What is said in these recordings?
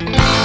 I'm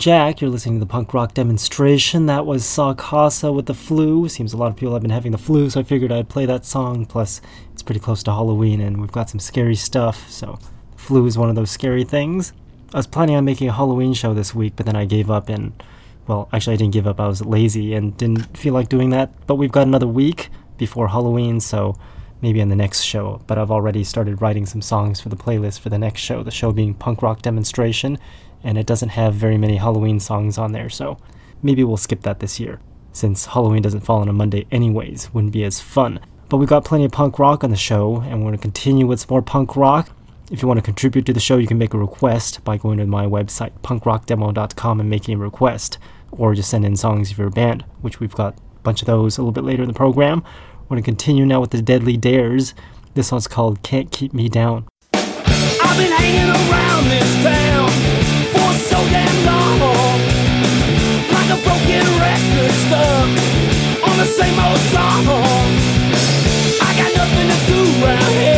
Jack. You're listening to the punk rock demonstration. That was Saw Casa with the flu. Seems a lot of people have been having the flu, so I figured I'd play that song. Plus, it's pretty close to Halloween, and we've got some scary stuff, so the flu is one of those scary things. I was planning on making a Halloween show this week, but then I gave up and, well, actually, I didn't give up. I was lazy and didn't feel like doing that. But we've got another week before Halloween, so maybe on the next show. But I've already started writing some songs for the playlist for the next show, the show being Punk Rock Demonstration and it doesn't have very many Halloween songs on there, so maybe we'll skip that this year, since Halloween doesn't fall on a Monday anyways, wouldn't be as fun. But we've got plenty of punk rock on the show, and we're going to continue with some more punk rock. If you want to contribute to the show, you can make a request by going to my website, punkrockdemo.com, and making a request, or just send in songs of your band, which we've got a bunch of those a little bit later in the program. We're going to continue now with the Deadly Dares. This song's called Can't Keep Me Down. I've been hanging around this town so damn long Like a broken record stuck On the same old song I got nothing to do around here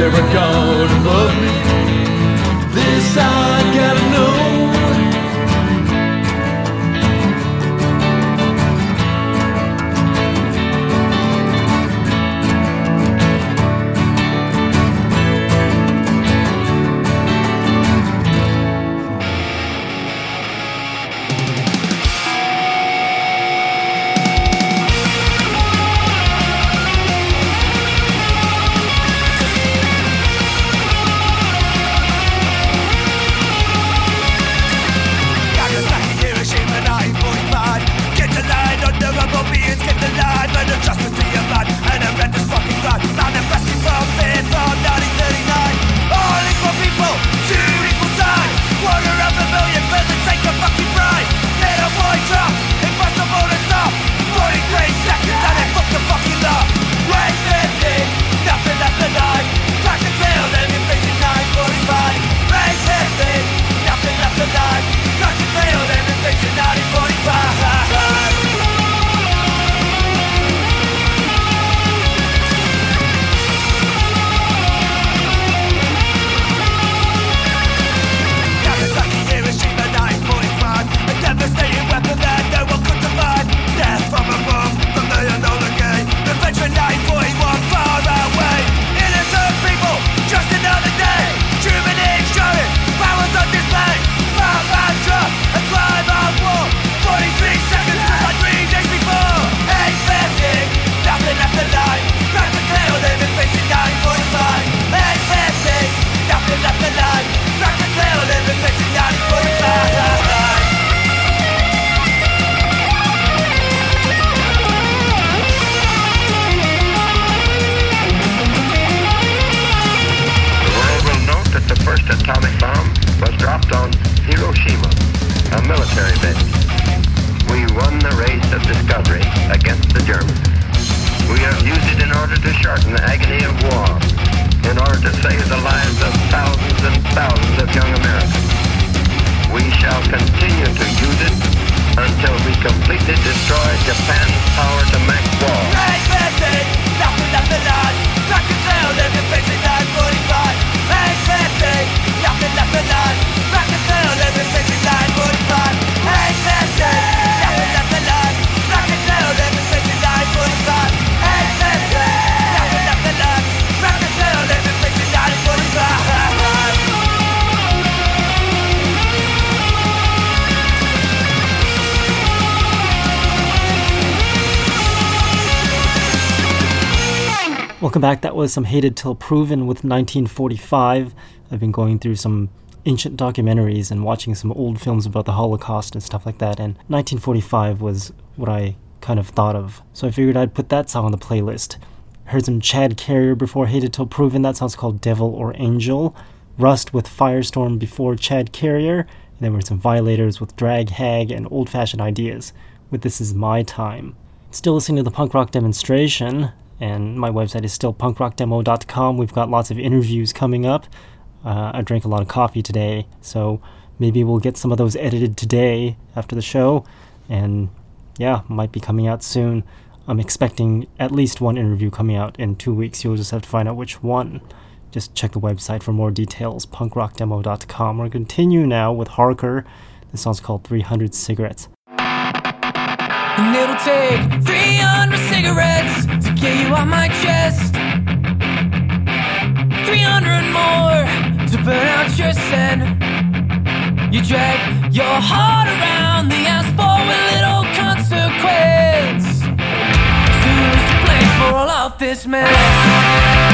Is was some Hated Till Proven with 1945. I've been going through some ancient documentaries and watching some old films about the Holocaust and stuff like that, and 1945 was what I kind of thought of. So I figured I'd put that song on the playlist. Heard some Chad Carrier before Hated Till Proven, that song's called Devil or Angel. Rust with Firestorm before Chad Carrier, and then were some Violators with Drag Hag and Old Fashioned Ideas with This Is My Time. Still listening to the punk rock demonstration, and my website is still punkrockdemo.com. We've got lots of interviews coming up. Uh, I drank a lot of coffee today, so maybe we'll get some of those edited today after the show, and yeah, might be coming out soon. I'm expecting at least one interview coming out in two weeks. You'll just have to find out which one. Just check the website for more details, punkrockdemo.com. We're going to continue now with Harker. This song's called 300 Cigarettes. And it'll take 300 cigarettes to get you off my chest. 300 more to burn out your sin. You drag your heart around the asphalt with little consequence. So who's to blame for all of this mess?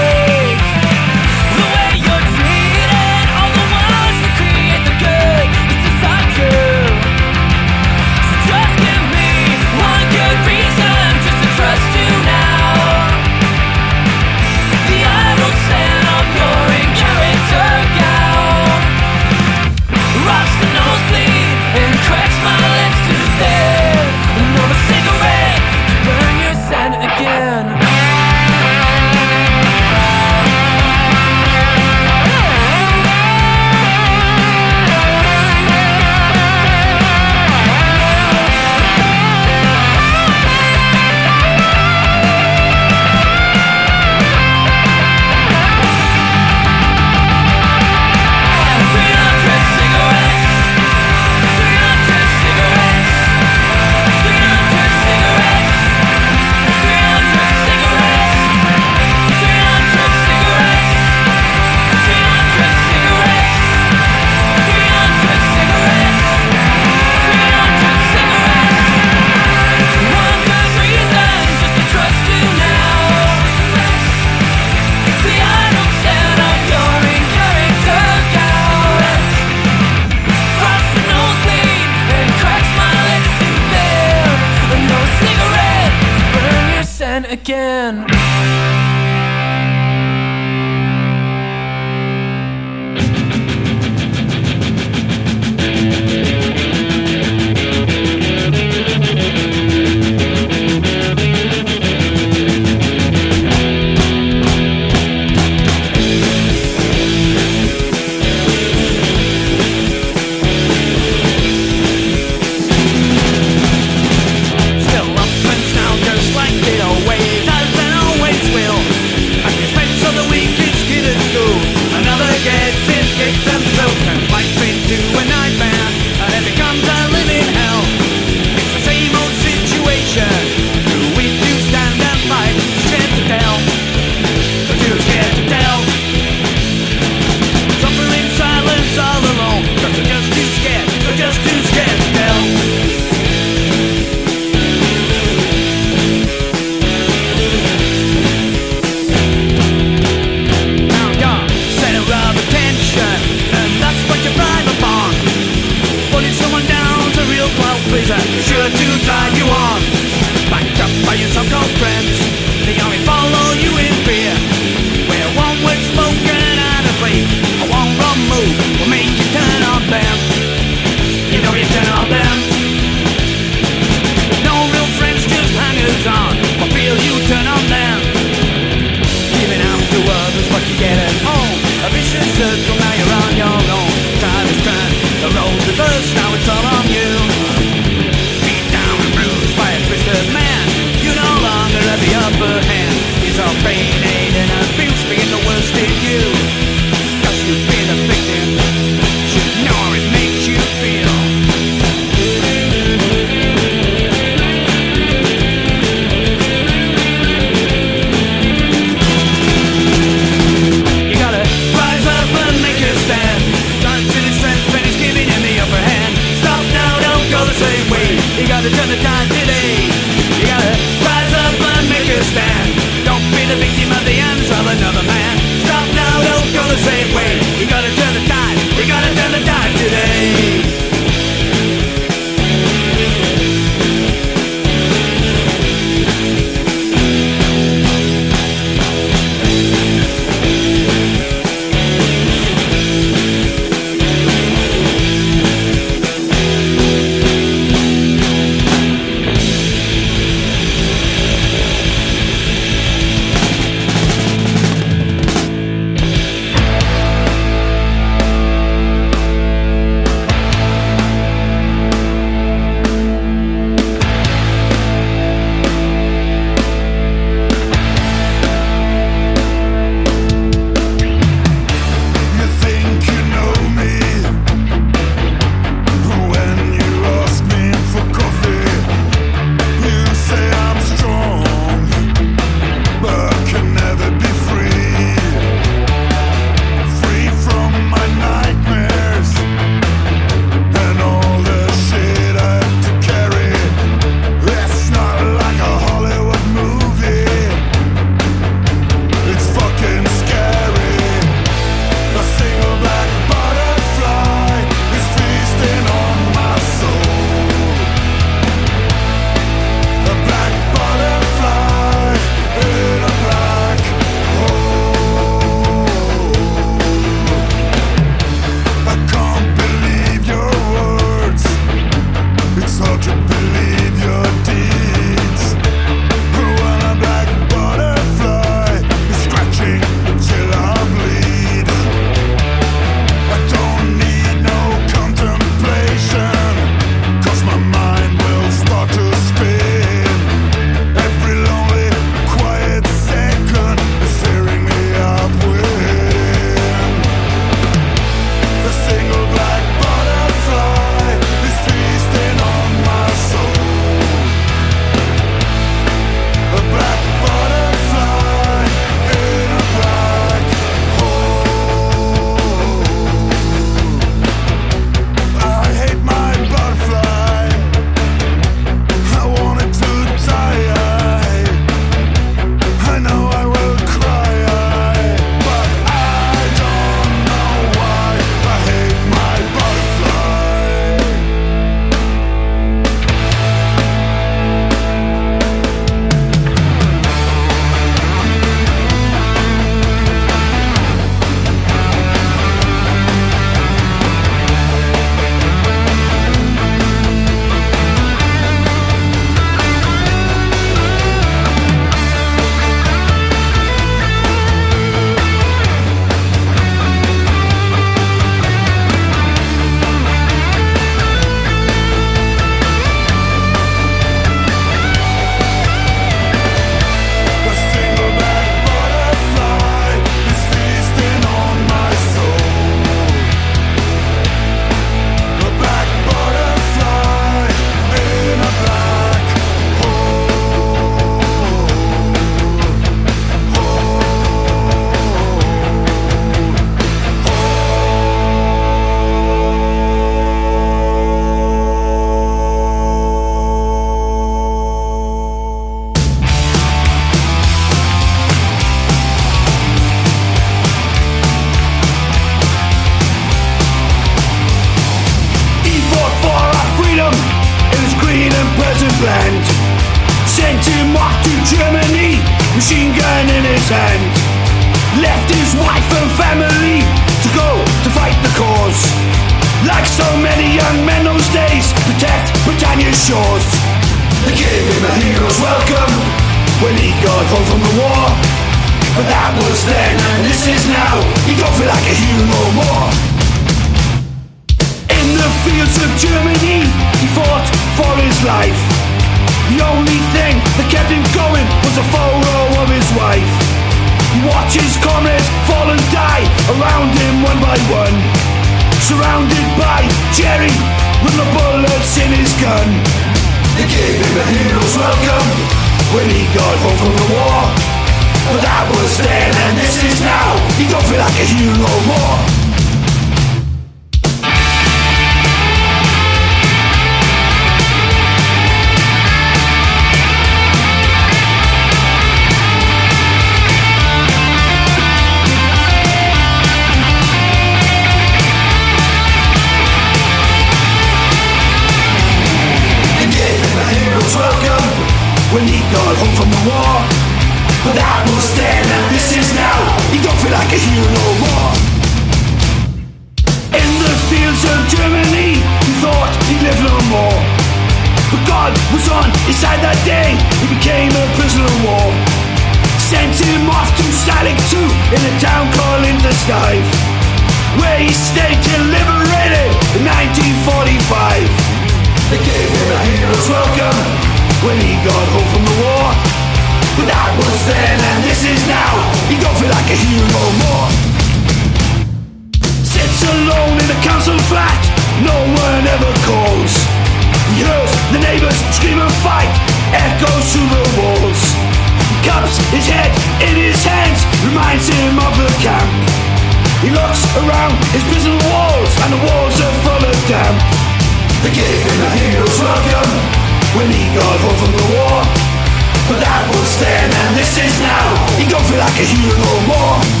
Like a no more.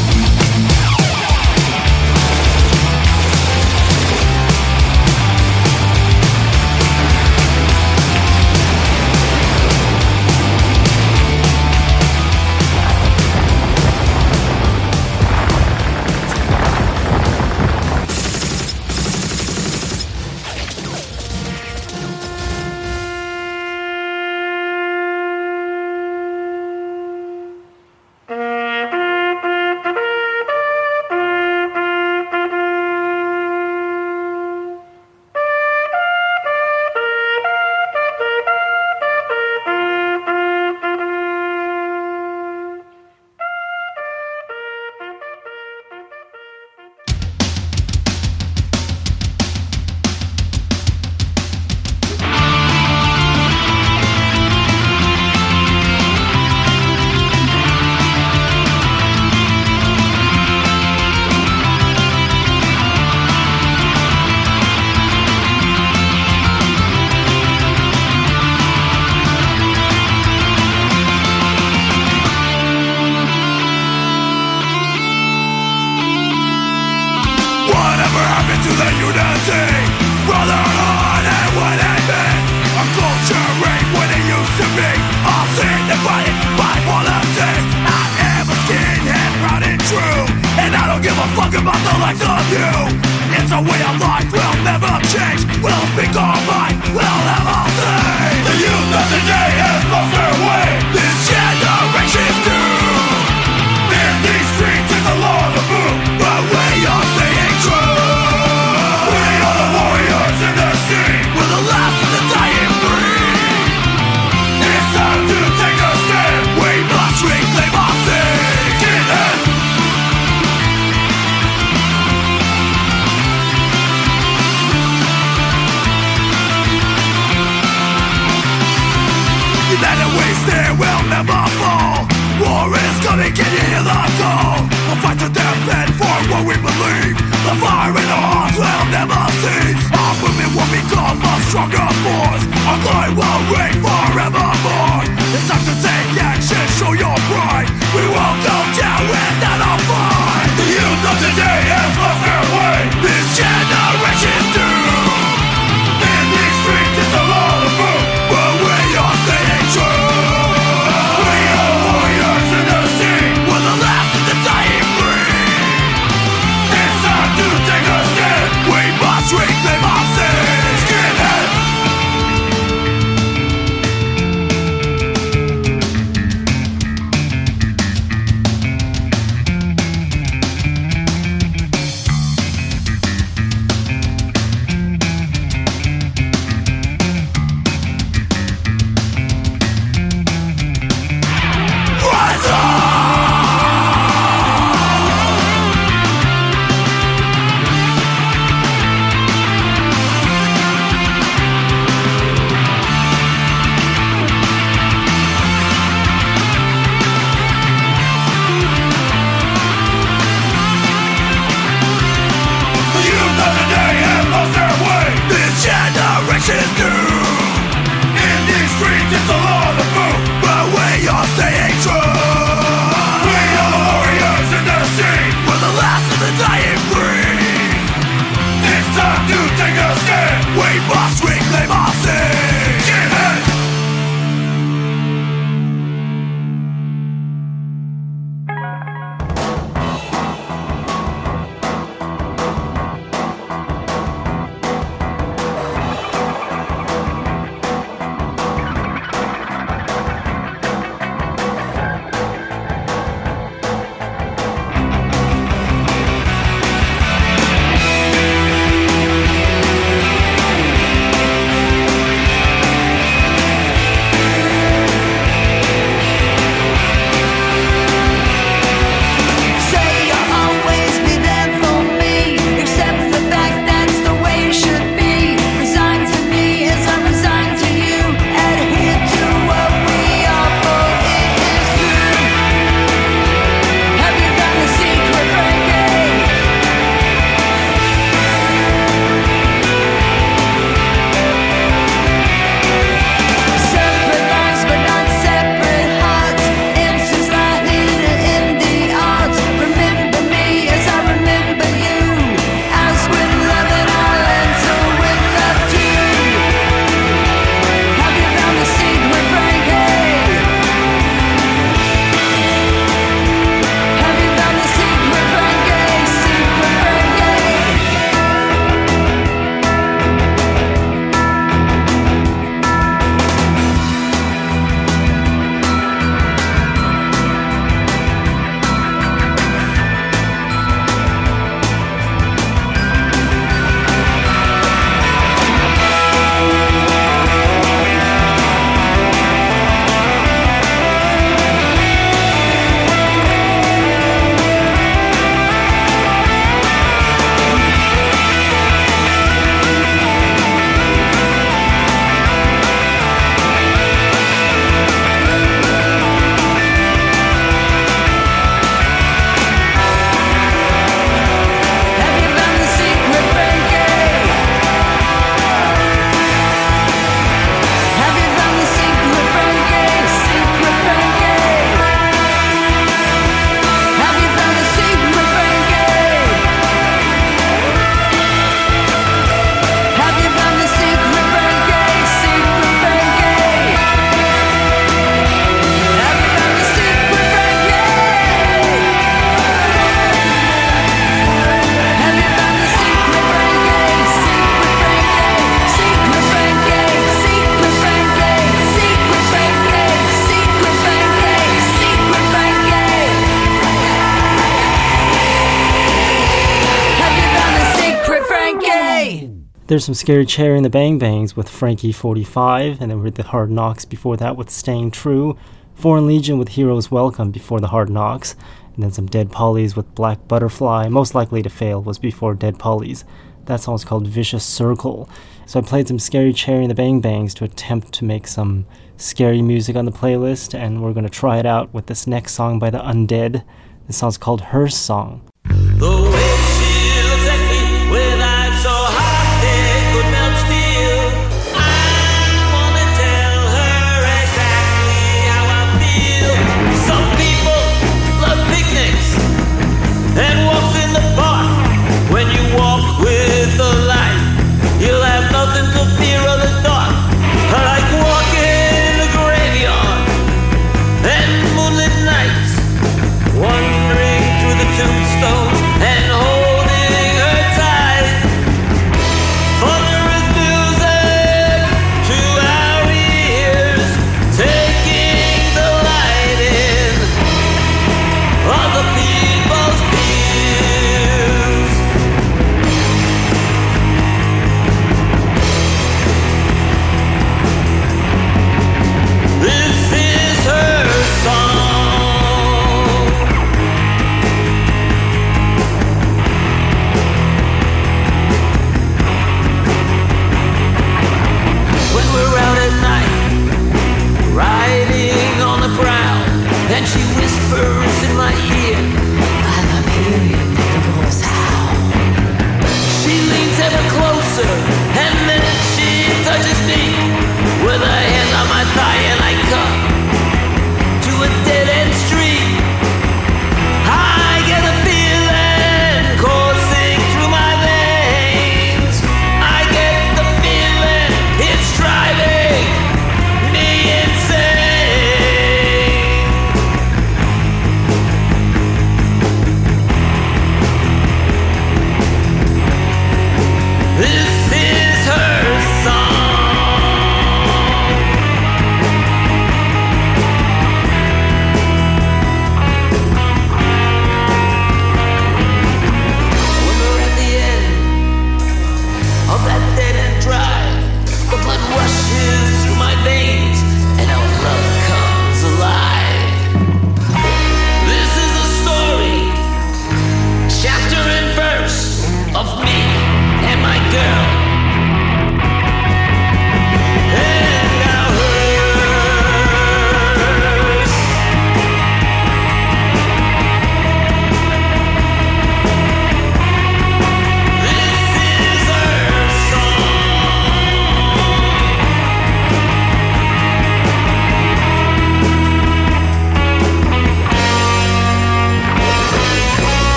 There's some Scary Cherry in the Bang Bangs with Frankie 45, and then we had the Hard Knocks before that with Staying True, Foreign Legion with Heroes Welcome before the Hard Knocks, and then some Dead Pollies with Black Butterfly. Most likely to fail was before Dead Pollies. That song's called Vicious Circle. So I played some Scary Cherry and the Bang Bangs to attempt to make some scary music on the playlist, and we're to try it out with this next song by the Undead. This song's called Her Song.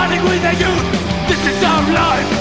Running with the youth. This is our life,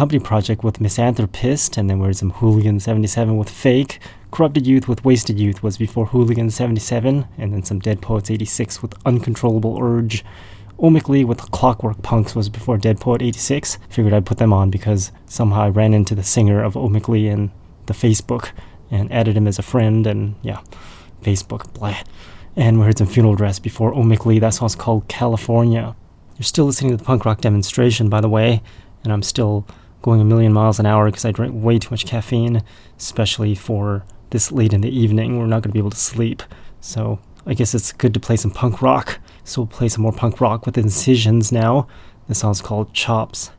Company project with Misanthropist, and then we heard some Hooligan 77 with Fake. Corrupted Youth with Wasted Youth was before Hooligan 77, and then some Dead Poets 86 with Uncontrollable Urge. Omically with Clockwork Punks was before Dead Poet 86. Figured I'd put them on because somehow I ran into the singer of Omically in the Facebook and added him as a friend, and yeah, Facebook, blah. And we heard some Funeral Dress before Omically. That song's called California. You're still listening to the punk rock demonstration, by the way, and I'm still going a million miles an hour because I drank way too much caffeine, especially for this late in the evening. We're not going to be able to sleep. So I guess it's good to play some punk rock. So we'll play some more punk rock with incisions now. This song's called Chops.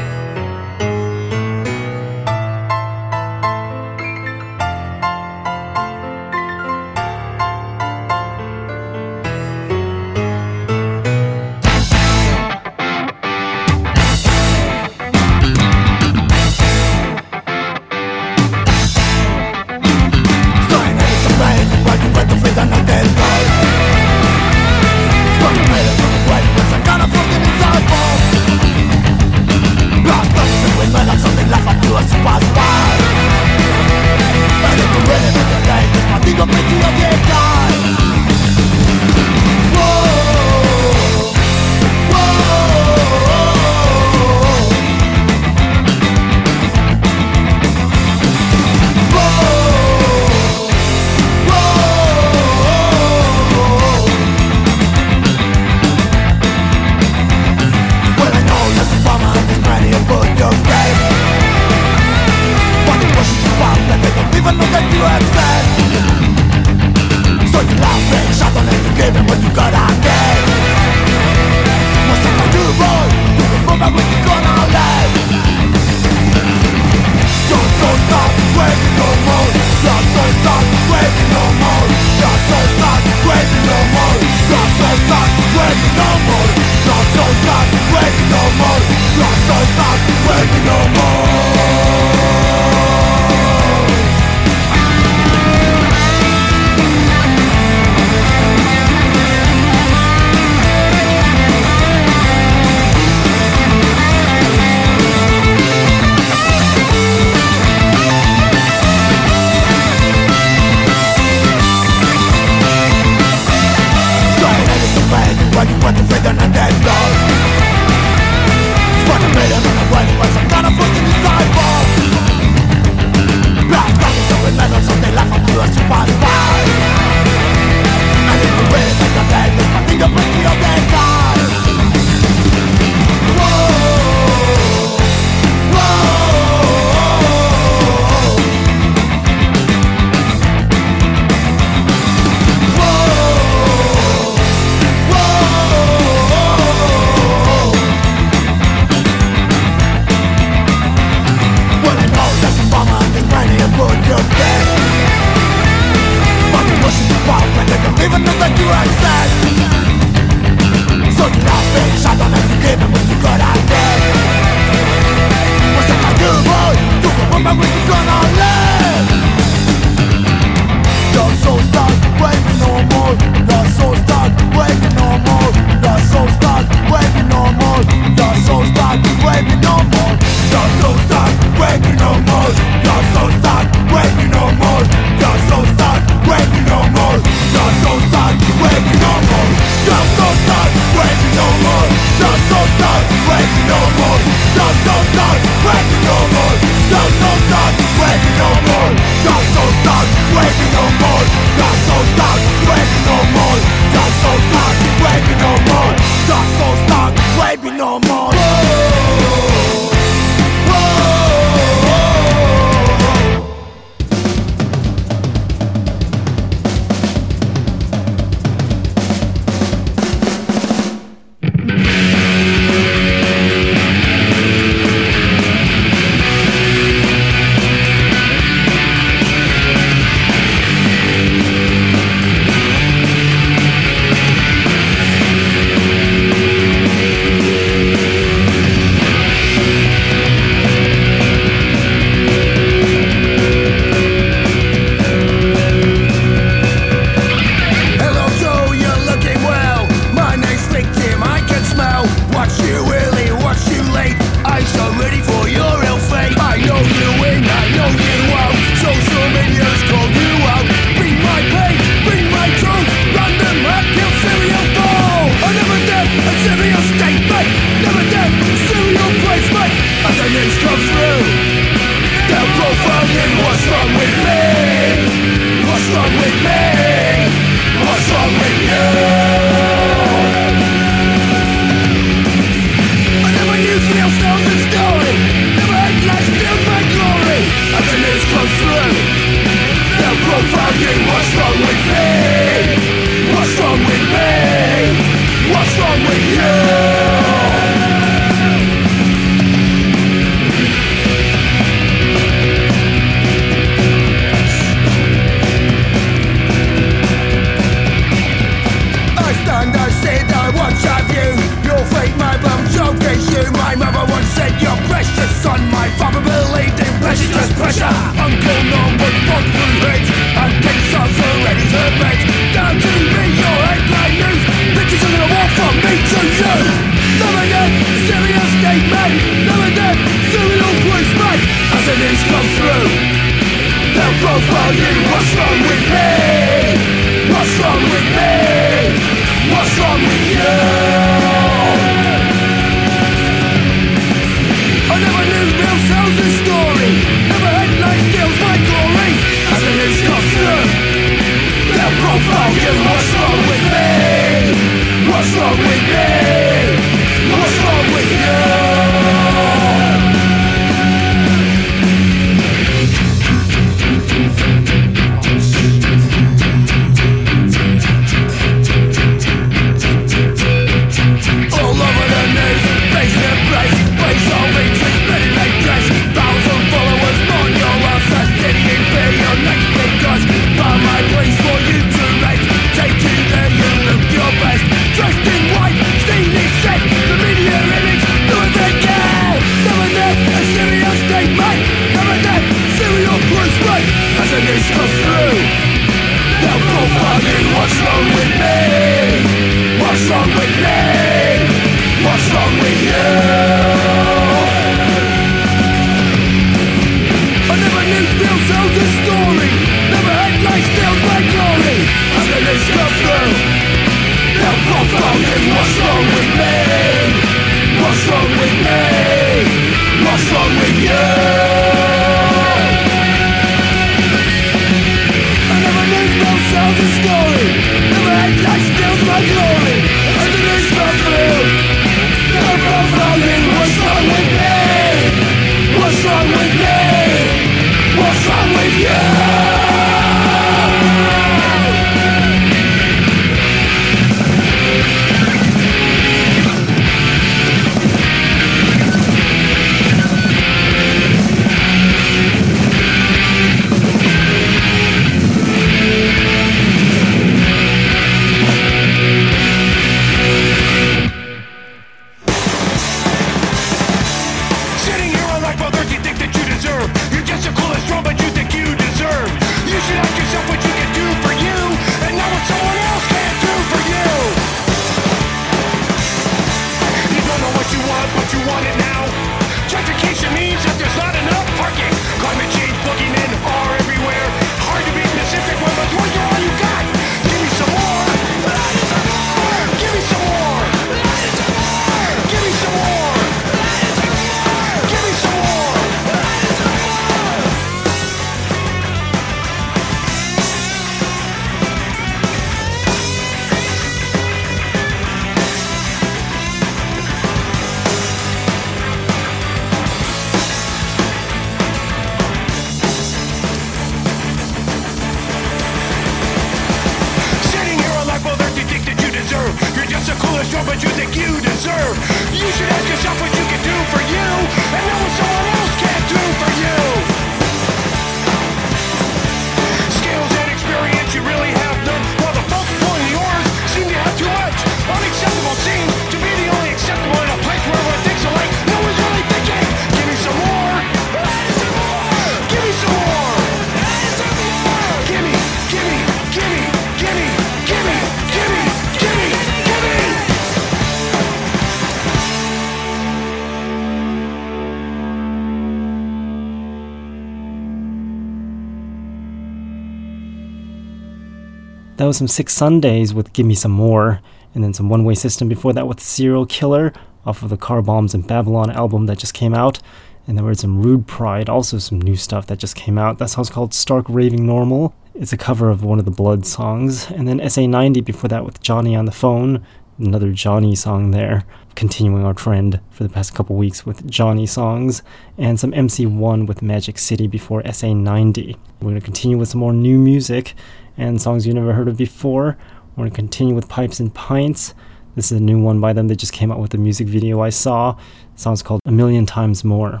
Some Six Sundays with Give Me Some More, and then some One Way System before that with Serial Killer off of the Car Bombs and Babylon album that just came out. And then we had some Rude Pride, also some new stuff that just came out. That song's called Stark Raving Normal. It's a cover of one of the Blood songs. And then SA90 before that with Johnny on the Phone, another Johnny song there. Continuing our trend for the past couple weeks with Johnny songs. And some MC1 with Magic City before SA90. We're going to continue with some more new music and songs you never heard of before. We're going to continue with Pipes and Pints. This is a new one by them. They just came out with a music video I saw. The song's called A Million Times More.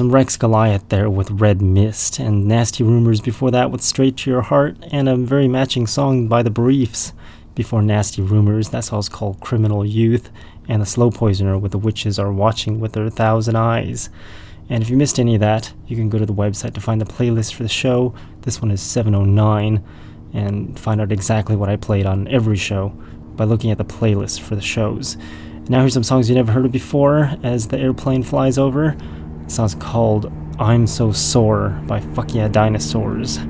Some Rex Goliath there with Red Mist, and Nasty Rumors before that with Straight to Your Heart, and a very matching song by The Briefs before Nasty Rumors. That song's called Criminal Youth, and The Slow Poisoner with The Witches Are Watching with Their Thousand Eyes. And if you missed any of that, you can go to the website to find the playlist for the show. This one is 709, and find out exactly what I played on every show by looking at the playlist for the shows. Now here's some songs you never heard of before as the airplane flies over. Song's called I'm So Sore by Fuck Yeah Dinosaurs.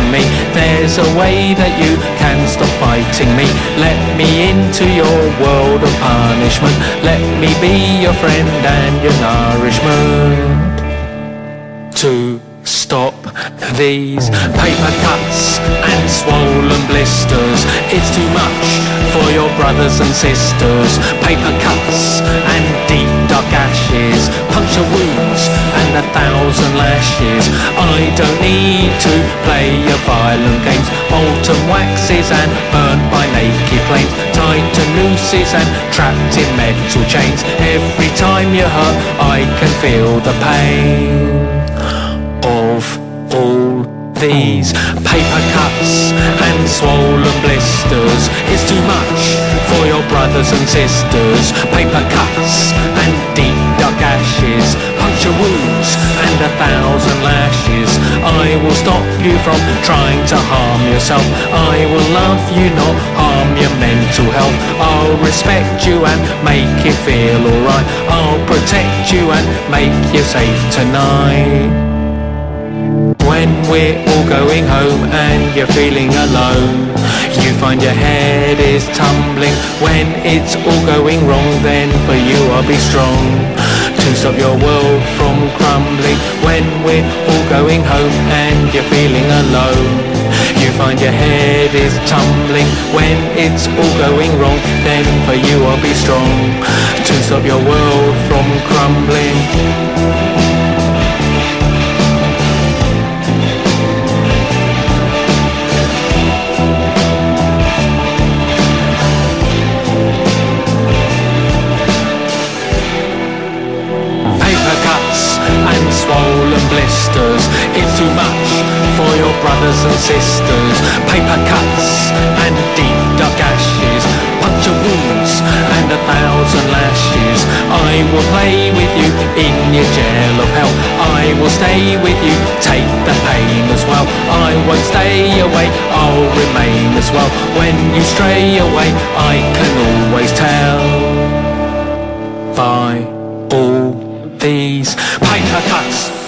Me. There's a way that you can stop fighting me. Let me into your world of punishment. Let me be your friend and your nourishment. Stop these paper cuts and swollen blisters. It's too much for your brothers and sisters. Paper cuts and deep dark ashes, puncture wounds and a thousand lashes. I don't need to play your violent games. Molten waxes and burned by naked flames. Tied to nooses and trapped in metal chains. Every time you hurt, I can feel the pain these paper cuts and swollen blisters is too much for your brothers and sisters. Paper cuts and deep dark ashes, puncture wounds and a thousand lashes. I will stop you from trying to harm yourself. I will love you, not harm your mental health. I'll respect you and make you feel alright. I'll protect you and make you safe tonight. When we're all going home and you're feeling alone. You find your head is tumbling. When it's all going wrong then for you I'll be strong. To stop your world from crumbling. When we're all going home and you're feeling alone. You find your head is tumbling. When it's all going wrong Then for you I'll be strong. To stop your world from crumbling too much for your brothers and sisters. Paper cuts and deep dark ashes, puncture wounds and a thousand lashes. I will play with you in your jail of hell. I will stay with you, take the pain as well. I won't stay away, I'll remain as well. When you stray away, I can always tell by all these paper cuts.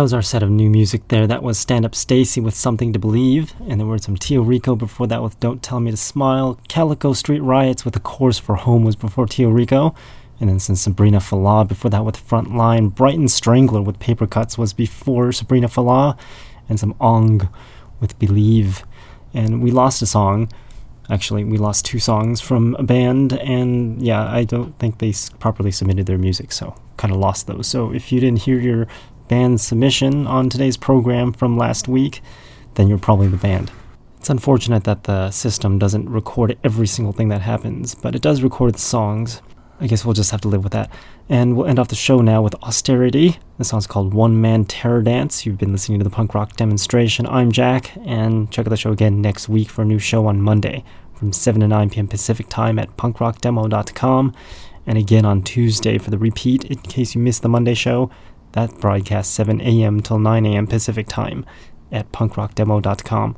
That was our set of new music there. That was Stand Up Stacy with Something to Believe. And there were some Tio Rico before that with Don't Tell Me to Smile. Calico Street Riots with A Course for Home was before Tio Rico. And then some Sabrina Falah before that with Frontline. Brighton Strangler with Paper Cuts was before Sabrina Falah. And some Ong with Believe. And we lost a song. Actually, we lost two songs from a band. And yeah, I don't think they properly submitted their music. So kind of lost those. So if you didn't hear your band submission on today's program from last week, then you're probably the band. It's unfortunate that the system doesn't record every single thing that happens, but it does record the songs. I guess we'll just have to live with that. And we'll end off the show now with Austerity. The song's called One Man Terror Dance. You've been listening to the punk rock demonstration. I'm Jack, and check out the show again next week for a new show on Monday from 7 to 9 p.m. Pacific time at punkrockdemo.com. And again on Tuesday for the repeat in case you missed the Monday show. That broadcasts 7 a.m. till 9 a.m. Pacific time at punkrockdemo.com.